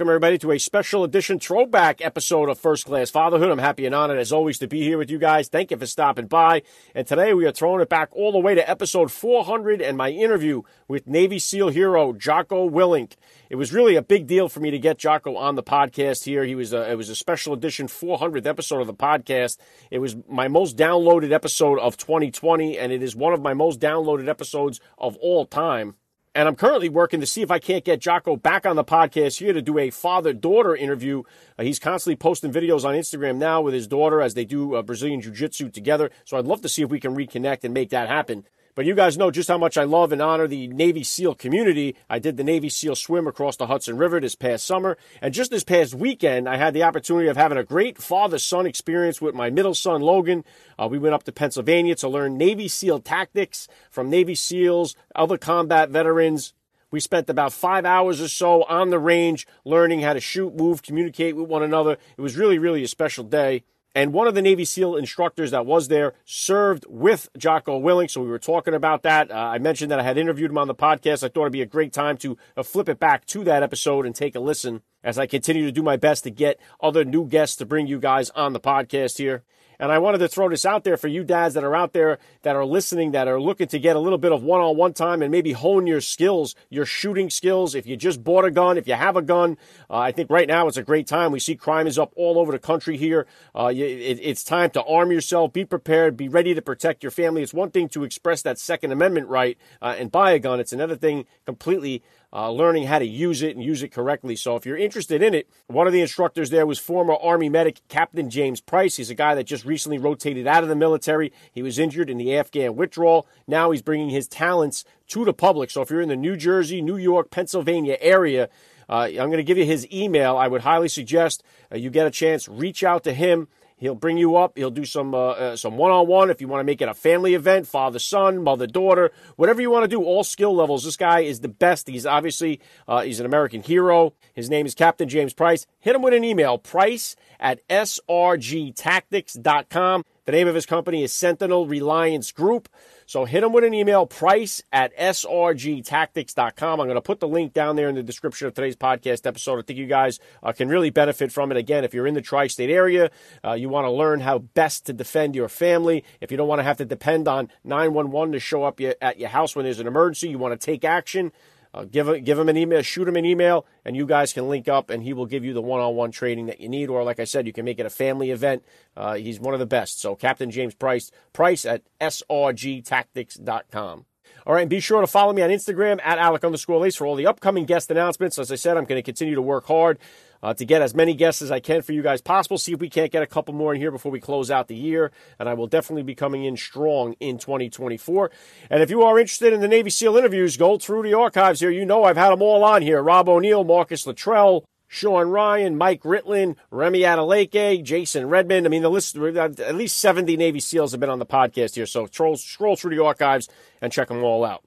Welcome, everybody, to a special edition throwback episode of First Class Fatherhood. I'm happy and honored, as always, to be here with you guys. Thank you for stopping by. And today we are throwing it back all the way to episode 400 and my interview with Navy SEAL hero Jocko Willink. It was really a big deal for me to get Jocko on the podcast here. He was a, it was a special edition 400th episode of the podcast. It was my most downloaded episode of 2020, and it is one of my most downloaded episodes of all time. And I'm currently working to see if I can't get Jocko back on the podcast here to do a father daughter interview. Uh, he's constantly posting videos on Instagram now with his daughter as they do uh, Brazilian Jiu Jitsu together. So I'd love to see if we can reconnect and make that happen. But you guys know just how much I love and honor the Navy SEAL community. I did the Navy SEAL swim across the Hudson River this past summer. And just this past weekend, I had the opportunity of having a great father son experience with my middle son, Logan. Uh, we went up to Pennsylvania to learn Navy SEAL tactics from Navy SEALs, other combat veterans. We spent about five hours or so on the range learning how to shoot, move, communicate with one another. It was really, really a special day. And one of the Navy SEAL instructors that was there served with Jocko Willink. So we were talking about that. Uh, I mentioned that I had interviewed him on the podcast. I thought it'd be a great time to uh, flip it back to that episode and take a listen as I continue to do my best to get other new guests to bring you guys on the podcast here. And I wanted to throw this out there for you dads that are out there that are listening, that are looking to get a little bit of one on one time and maybe hone your skills, your shooting skills. If you just bought a gun, if you have a gun, uh, I think right now it's a great time. We see crime is up all over the country here. Uh, it, it's time to arm yourself, be prepared, be ready to protect your family. It's one thing to express that Second Amendment right uh, and buy a gun, it's another thing completely uh, learning how to use it and use it correctly. So if you're interested in it, one of the instructors there was former Army medic Captain James Price. He's a guy that just recently rotated out of the military. He was injured in the Afghan withdrawal. Now he's bringing his talents to the public. So if you're in the New Jersey, New York, Pennsylvania area, uh, I'm going to give you his email. I would highly suggest uh, you get a chance, reach out to him. He'll bring you up. He'll do some uh, uh, some one on one if you want to make it a family event, father son, mother daughter, whatever you want to do. All skill levels. This guy is the best. He's obviously uh, he's an American hero. His name is Captain James Price. Hit him with an email. Price at srgtactics.com. The name of his company is Sentinel Reliance Group. So hit them with an email, price at srgtactics.com. I'm going to put the link down there in the description of today's podcast episode. I think you guys uh, can really benefit from it. Again, if you're in the tri state area, uh, you want to learn how best to defend your family. If you don't want to have to depend on 911 to show up at your house when there's an emergency, you want to take action. Uh, give give him an email, shoot him an email, and you guys can link up, and he will give you the one-on-one training that you need. Or, like I said, you can make it a family event. Uh, he's one of the best. So, Captain James Price, Price at srgtactics.com. All right, and be sure to follow me on Instagram at Alec underscore Lace for all the upcoming guest announcements. As I said, I'm going to continue to work hard uh, to get as many guests as I can for you guys possible. See if we can't get a couple more in here before we close out the year. And I will definitely be coming in strong in 2024. And if you are interested in the Navy SEAL interviews, go through the archives here. You know I've had them all on here. Rob O'Neill, Marcus Luttrell, Sean Ryan, Mike Ritland, Remy Adeleke, Jason Redman. I mean, the list, at least 70 Navy SEALs have been on the podcast here. So scroll, scroll through the archives and check them all out.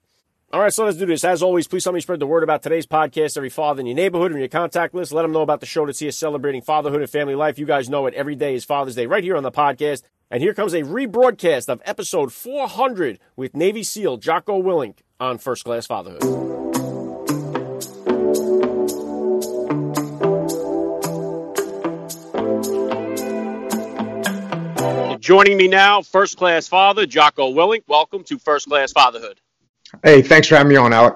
All right, so let's do this. As always, please help me spread the word about today's podcast. Every father in your neighborhood and your contact list, let them know about the show see us celebrating fatherhood and family life. You guys know it. Every day is Father's Day right here on the podcast. And here comes a rebroadcast of episode 400 with Navy SEAL Jocko Willink on First Class Fatherhood. Joining me now, first class father Jocko Willink. Welcome to First Class Fatherhood. Hey, thanks for having me on, Alec.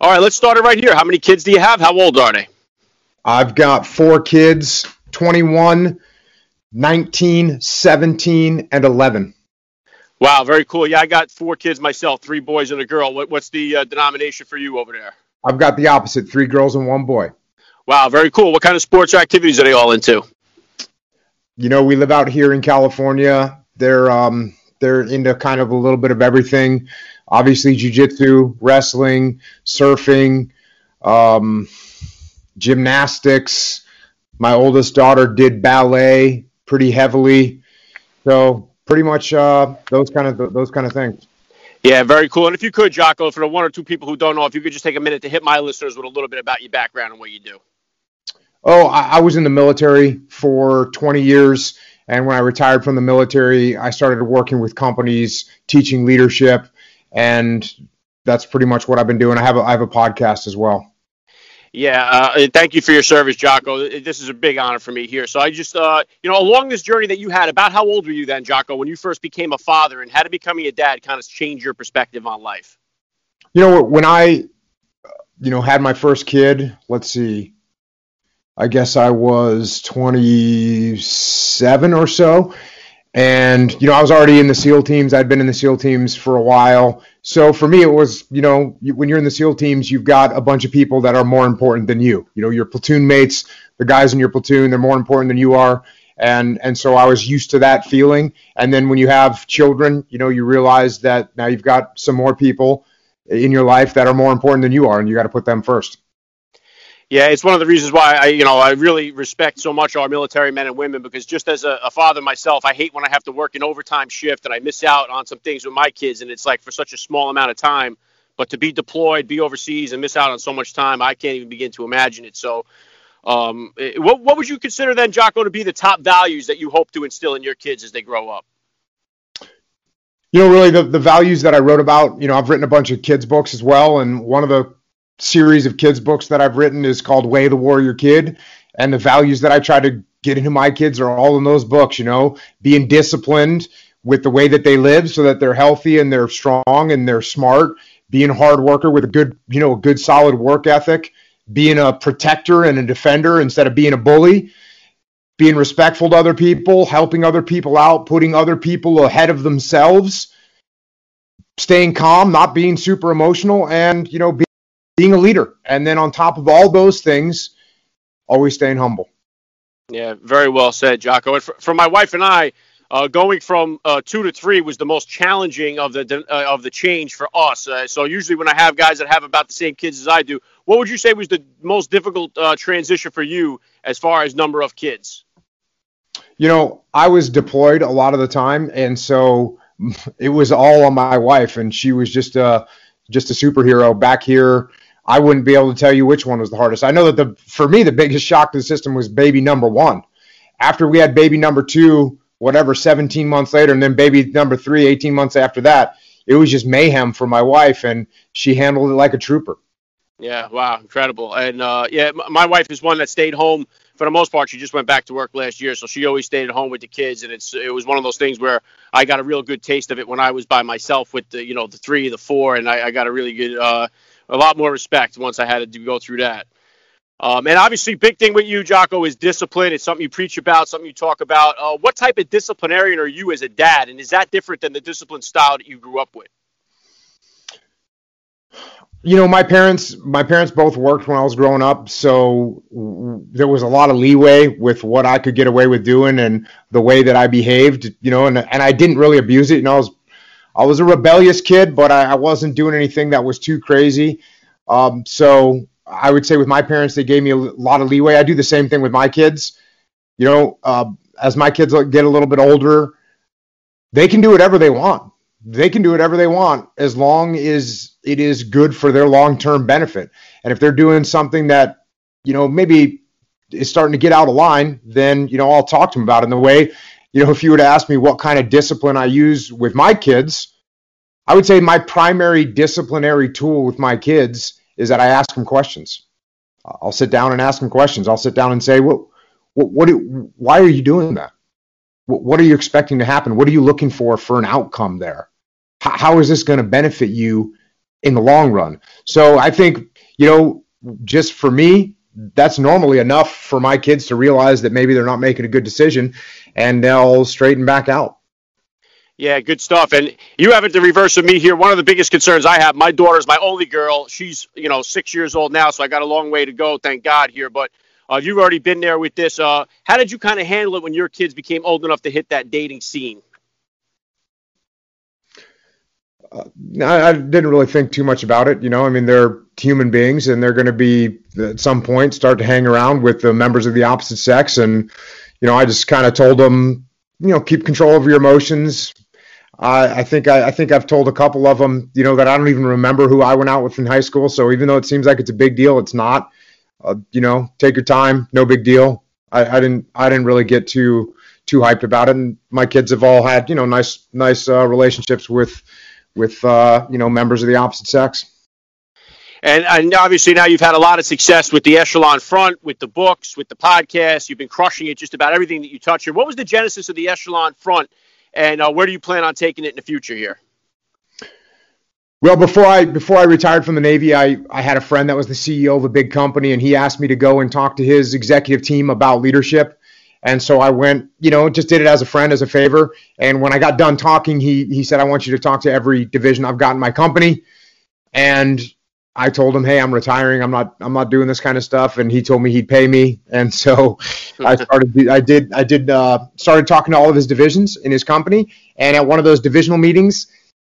All right, let's start it right here. How many kids do you have? How old are they? I've got four kids 21, 19, 17, and 11. Wow, very cool. Yeah, I got four kids myself, three boys and a girl. What, what's the uh, denomination for you over there? I've got the opposite three girls and one boy. Wow, very cool. What kind of sports or activities are they all into? You know, we live out here in California. They're um, they're into kind of a little bit of everything obviously jiu-jitsu wrestling surfing um, gymnastics my oldest daughter did ballet pretty heavily So pretty much uh, those kind of those kind of things. Yeah, very cool. And if you could, Jocko, for the one or two people who don't know, if you could just take a minute to hit my listeners with a little bit about your background and what you do. Oh, I, I was in the military for 20 years. And when I retired from the military, I started working with companies, teaching leadership. And that's pretty much what I've been doing. I have a, I have a podcast as well. Yeah, uh, thank you for your service, Jocko. This is a big honor for me here. So I just, uh, you know, along this journey that you had, about how old were you then, Jocko, when you first became a father, and how did becoming a dad kind of change your perspective on life? You know, when I, you know, had my first kid, let's see, I guess I was 27 or so. And, you know, I was already in the SEAL teams. I'd been in the SEAL teams for a while. So for me, it was, you know, when you're in the SEAL teams, you've got a bunch of people that are more important than you. You know, your platoon mates, the guys in your platoon, they're more important than you are. And and so I was used to that feeling. And then when you have children, you know, you realize that now you've got some more people in your life that are more important than you are, and you got to put them first. Yeah, it's one of the reasons why I, you know, I really respect so much our military men and women because just as a, a, father myself, I hate when I have to work an overtime shift and I miss out on some things with my kids, and it's like for such a small amount of time. But to be deployed, be overseas, and miss out on so much time, I can't even begin to imagine it. So, um, eh, what what would you consider then, Jocko, to be the top values that you hope to instill in your kids as they grow up? You know, really the, the values that I wrote about, you know, I've written a bunch of kids' books as well. And one of the series of kids books that I've written is called Way the Warrior Kid, and the values that I try to get into my kids are all in those books. You know, being disciplined with the way that they live, so that they're healthy and they're strong and they're smart. Being a hard worker with a good, you know, a good solid work ethic. Being a protector and a defender instead of being a bully. Being respectful to other people, helping other people out, putting other people ahead of themselves staying calm, not being super emotional, and you know, being a leader. And then on top of all those things, always staying humble. Yeah, very well said, Jocko. And for, for my wife and I, uh, going from uh, two to three was the most challenging of the uh, of the change for us. Uh, so usually, when I have guys that have about the same kids as I do, what would you say was the most difficult uh, transition for you as far as number of kids? You know, I was deployed a lot of the time, and so it was all on my wife, and she was just a just a superhero back here I wouldn't be able to tell you which one was the hardest. I know that the for me the biggest shock to the system was baby number one. After we had baby number two, whatever, 17 months later, and then baby number three, 18 months after that, it was just mayhem for my wife, and she handled it like a trooper. Yeah, wow, incredible. And uh, yeah, my wife is one that stayed home for the most part. She just went back to work last year, so she always stayed at home with the kids. And it's it was one of those things where I got a real good taste of it when I was by myself with the you know the three, the four, and I, I got a really good. Uh, a lot more respect once I had to go through that. Um, and obviously, big thing with you, Jocko, is discipline. It's something you preach about, something you talk about. Uh, what type of disciplinarian are you as a dad, and is that different than the discipline style that you grew up with? You know, my parents, my parents both worked when I was growing up, so there was a lot of leeway with what I could get away with doing and the way that I behaved. You know, and and I didn't really abuse it. You know, I was I was a rebellious kid, but I, I wasn't doing anything that was too crazy. Um, so I would say with my parents, they gave me a lot of leeway. I do the same thing with my kids. You know, uh, as my kids get a little bit older, they can do whatever they want. They can do whatever they want as long as it is good for their long term benefit. And if they're doing something that, you know, maybe is starting to get out of line, then, you know, I'll talk to them about it. in the way you know, if you were to ask me what kind of discipline I use with my kids, I would say my primary disciplinary tool with my kids is that I ask them questions. I'll sit down and ask them questions. I'll sit down and say, "What, what, what do, why are you doing that? What, what, are you expecting to happen? What are you looking for for an outcome there? how is this going to benefit you in the long run?" So I think, you know, just for me, that's normally enough for my kids to realize that maybe they're not making a good decision and they'll straighten back out. Yeah, good stuff. And you have it the reverse of me here. One of the biggest concerns I have, my daughter's my only girl. She's, you know, six years old now, so I got a long way to go, thank God here. But uh, you've already been there with this. Uh, how did you kind of handle it when your kids became old enough to hit that dating scene? Uh, I didn't really think too much about it. You know, I mean, they're human beings and they're going to be at some point start to hang around with the members of the opposite sex. And, you know, I just kind of told them, you know, keep control over your emotions. Uh, I think I, I, think I've told a couple of them, you know, that I don't even remember who I went out with in high school. So even though it seems like it's a big deal, it's not. Uh, you know, take your time, no big deal. I, I, didn't I didn't really get too too hyped about it. And my kids have all had you know nice nice uh, relationships with with uh, you know members of the opposite sex. And, and obviously now you've had a lot of success with the Echelon Front, with the books, with the podcast. You've been crushing it just about everything that you touch here. What was the genesis of the Echelon Front, and uh, where do you plan on taking it in the future here? Well, before I before I retired from the Navy, I, I had a friend that was the CEO of a big company, and he asked me to go and talk to his executive team about leadership. And so I went, you know, just did it as a friend, as a favor. And when I got done talking, he he said, "I want you to talk to every division I've got in my company." And I told him, "Hey, I'm retiring. I'm not. I'm not doing this kind of stuff." And he told me he'd pay me, and so I started. I did. I did. Uh, started talking to all of his divisions in his company, and at one of those divisional meetings,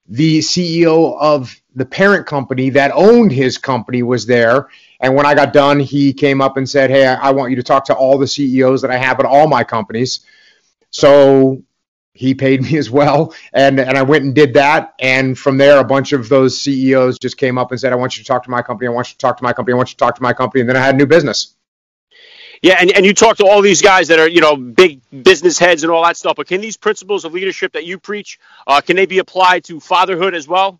the CEO of the parent company that owned his company was there. And when I got done, he came up and said, "Hey, I, I want you to talk to all the CEOs that I have at all my companies." So he paid me as well. And and I went and did that. And from there, a bunch of those CEOs just came up and said, I want you to talk to my company. I want you to talk to my company. I want you to talk to my company. And then I had new business. Yeah, and, and you talk to all these guys that are, you know, big business heads and all that stuff. But can these principles of leadership that you preach, uh, can they be applied to fatherhood as well?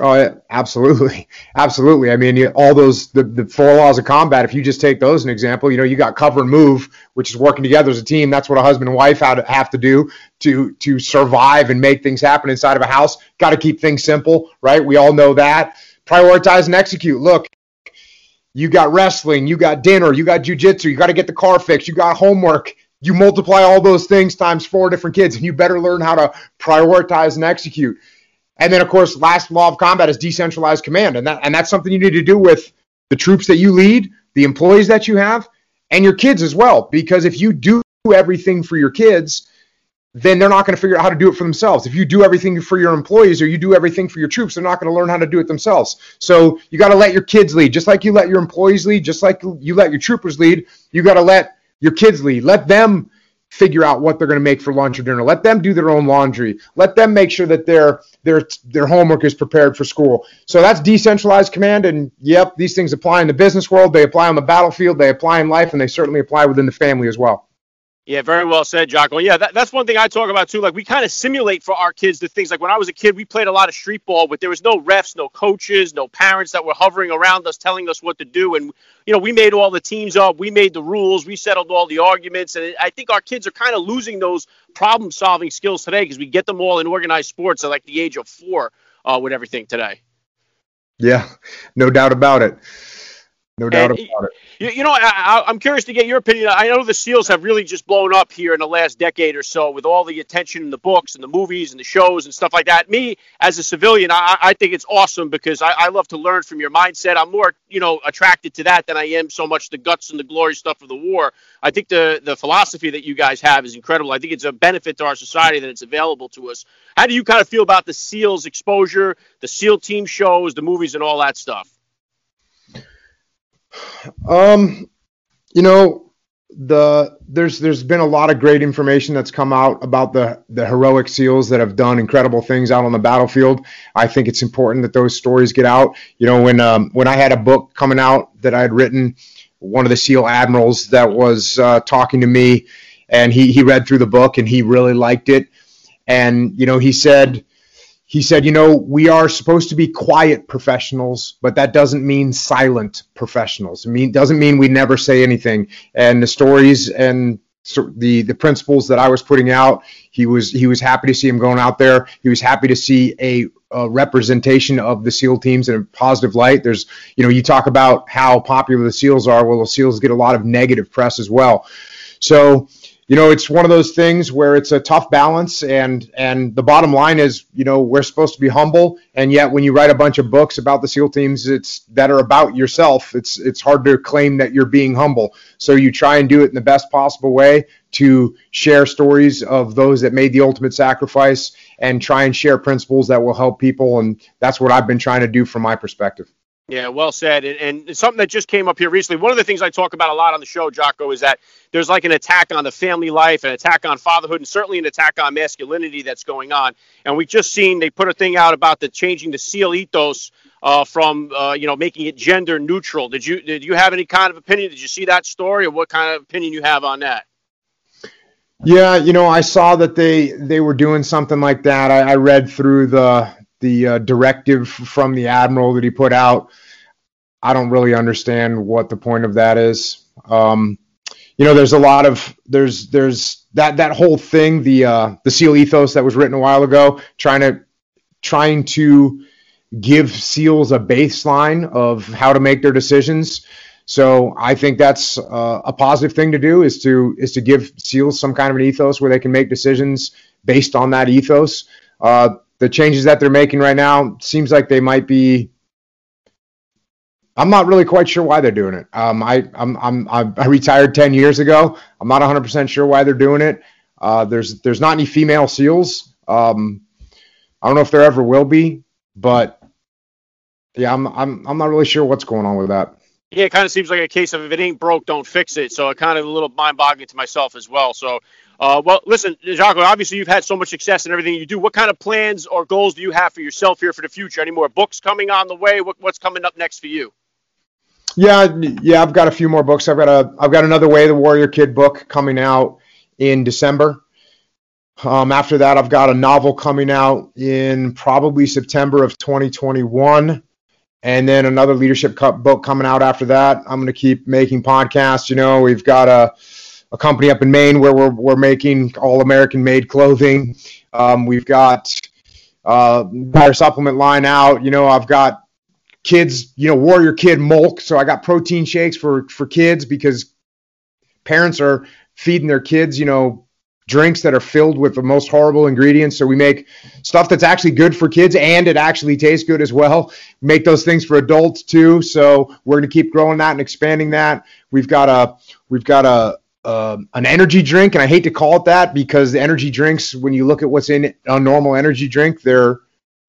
Oh, yeah, absolutely, absolutely. I mean, you, all those the, the four laws of combat. If you just take those an example, you know, you got cover and move, which is working together as a team. That's what a husband and wife have to, have to do to to survive and make things happen inside of a house. Got to keep things simple, right? We all know that. Prioritize and execute. Look, you got wrestling, you got dinner, you got jujitsu, you got to get the car fixed, you got homework. You multiply all those things times four different kids, and you better learn how to prioritize and execute and then, of course, last law of combat is decentralized command, and that and that's something you need to do with the troops that you lead, the employees that you have, and your kids as well. Because if you do everything for your kids, then they're not going to figure out how to do it for themselves. If you do everything for your employees or you do everything for your troops, they're not going to learn how to do it themselves. So you got to let your kids lead, just like you let your employees lead, just like you let your troopers lead. You got to let your kids lead. Let them figure out what they're going to make for lunch or dinner. Let them do their own laundry. Let them make sure that their their their homework is prepared for school. So that's decentralized command. And yep, these things apply in the business world. They apply on the battlefield. They apply in life, and they certainly apply within the family as well. Yeah, very well said, Jocko. Yeah, that, that's one thing I talk about too. Like we kind of simulate for our kids the things. Like when I was a kid, we played a lot of street ball, but there was no refs, no coaches, no parents that were hovering around us telling us what to do. And you know, we made all the teams up, we made the rules, we settled all the arguments, and I think our kids are kind of losing those problem-solving skills today because we get them all in organized sports at like the age of four uh, with everything today. Yeah, no doubt about it. No doubt and, about it. You, you know, I, am curious to get your opinion. I know the SEALs have really just blown up here in the last decade or so with all the attention in the books and the movies and the shows and stuff like that. Me, as a civilian, I, I think it's awesome because I, I love to learn from your mindset. I'm more, you know, attracted to that than I am so much the guts and the glory stuff of the war. I think the the philosophy that you guys have is incredible. I think it's a benefit to our society that it's available to us. How do you kind of feel about the SEALs exposure, the SEAL team shows, the movies, and all that stuff? Um, you know, the there's there's been a lot of great information that's come out about the the heroic SEALs that have done incredible things out on the battlefield. I think it's important that those stories get out. You know, when um, when I had a book coming out that I had written, one of the SEAL admirals that was uh, talking to me, and he he read through the book and he really liked it, and you know he said he said, you know, we are supposed to be quiet professionals, but that doesn't mean silent professionals. It mean doesn't mean we never say anything. And the stories and the the principles that I was putting out, he was he was happy to see him going out there. He was happy to see a, a representation of the SEAL teams in a positive light. There's, you know, you talk about how popular the SEALs are. Well, the SEALs get a lot of negative press as well. So you know, it's one of those things where it's a tough balance, and and the bottom line is, you know, we're supposed to be humble, and yet when you write a bunch of books about the SEAL teams, it's that are about yourself. It's it's hard to claim that you're being humble. So you try and do it in the best possible way to share stories of those that made the ultimate sacrifice, and try and share principles that will help people, and that's what I've been trying to do from my perspective. Yeah, well said. And, and, something that just came up here recently. One of the things I talk about a lot on the show, Jocko, is that there's like an attack on the family life, an attack on fatherhood, and certainly an attack on masculinity that's going on. And we just seen they put a thing out about the changing the SEAL ethos uh, from uh, you know making it gender neutral. Did you did you have any kind of opinion? Did you see that story, or what kind of opinion you have on that? Yeah, you know, I saw that they they were doing something like that. I, I read through the the uh, directive from the admiral that he put out. I don't really understand what the point of that is. Um, you know, there's a lot of there's there's that that whole thing the uh, the SEAL ethos that was written a while ago, trying to trying to give SEALs a baseline of how to make their decisions. So I think that's uh, a positive thing to do is to is to give SEALs some kind of an ethos where they can make decisions based on that ethos. Uh, the changes that they're making right now seems like they might be. I'm not really quite sure why they're doing it. Um, I I'm, I'm I retired 10 years ago. I'm not 100 percent sure why they're doing it. Uh, there's there's not any female SEALs. Um, I don't know if there ever will be, but yeah, I'm I'm I'm not really sure what's going on with that. Yeah, it kind of seems like a case of if it ain't broke, don't fix it. So it kind of a little mind-boggling to myself as well. So uh, well, listen, Jocko, obviously you've had so much success in everything you do. What kind of plans or goals do you have for yourself here for the future? Any more books coming on the way? What, what's coming up next for you? Yeah, yeah, I've got a few more books. I've got a, I've got another Way the Warrior Kid book coming out in December. Um, after that, I've got a novel coming out in probably September of 2021, and then another leadership book coming out after that. I'm going to keep making podcasts. You know, we've got a a company up in Maine where we're, we're making all American made clothing. Um, we've got uh, entire supplement line out. You know, I've got kids, you know, Warrior Kid Milk. So I got protein shakes for for kids because parents are feeding their kids, you know, drinks that are filled with the most horrible ingredients. So we make stuff that's actually good for kids and it actually tastes good as well. make those things for adults too. So we're going to keep growing that and expanding that. We've got a we've got a uh, an energy drink, and I hate to call it that because the energy drinks, when you look at what's in a normal energy drink, they're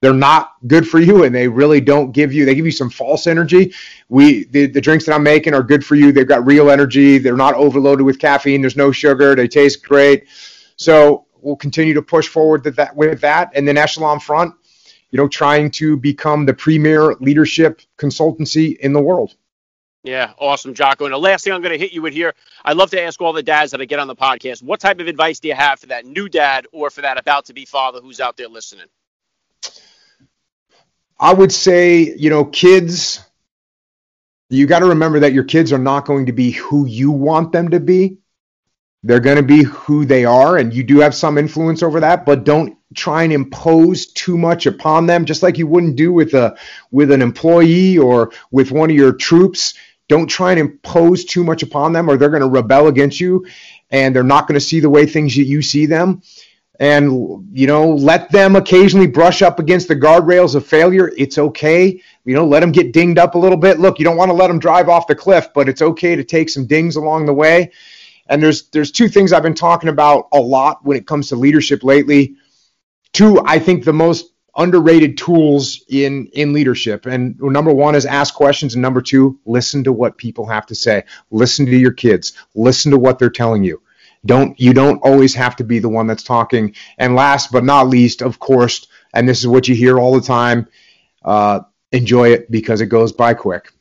they're not good for you, and they really don't give you. They give you some false energy. We the, the drinks that I'm making are good for you. They've got real energy. They're not overloaded with caffeine. There's no sugar. They taste great. So we'll continue to push forward with that with that, and then Echelon Front, you know, trying to become the premier leadership consultancy in the world. Yeah, awesome, Jocko. And the last thing I'm going to hit you with here, I love to ask all the dads that I get on the podcast, what type of advice do you have for that new dad or for that about to be father who's out there listening? I would say, you know, kids, you got to remember that your kids are not going to be who you want them to be. They're going to be who they are, and you do have some influence over that, but don't try and impose too much upon them, just like you wouldn't do with a with an employee or with one of your troops. Don't try and impose too much upon them, or they're going to rebel against you, and they're not going to see the way things that you see them. And you know, let them occasionally brush up against the guardrails of failure. It's okay. You know, let them get dinged up a little bit. Look, you don't want to let them drive off the cliff, but it's okay to take some dings along the way. And there's there's two things I've been talking about a lot when it comes to leadership lately. Two, I think the most underrated tools in in leadership and number one is ask questions and number two listen to what people have to say listen to your kids listen to what they're telling you don't you don't always have to be the one that's talking and last but not least of course and this is what you hear all the time uh, enjoy it because it goes by quick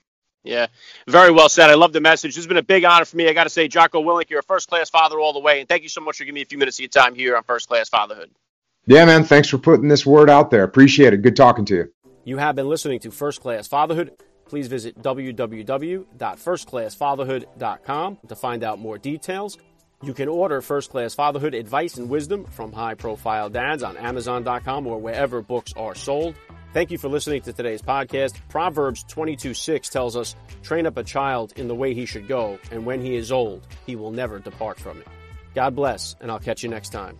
yeah, very well said. I love the message. This has been a big honor for me. I got to say, Jocko Willink, you're a first class father all the way. And thank you so much for giving me a few minutes of your time here on First Class Fatherhood. Yeah, man. Thanks for putting this word out there. Appreciate it. Good talking to you. You have been listening to First Class Fatherhood. Please visit www.firstclassfatherhood.com to find out more details. You can order First Class Fatherhood advice and wisdom from high profile dads on Amazon.com or wherever books are sold. Thank you for listening to today's podcast. Proverbs 22 6 tells us, Train up a child in the way he should go, and when he is old, he will never depart from it. God bless, and I'll catch you next time.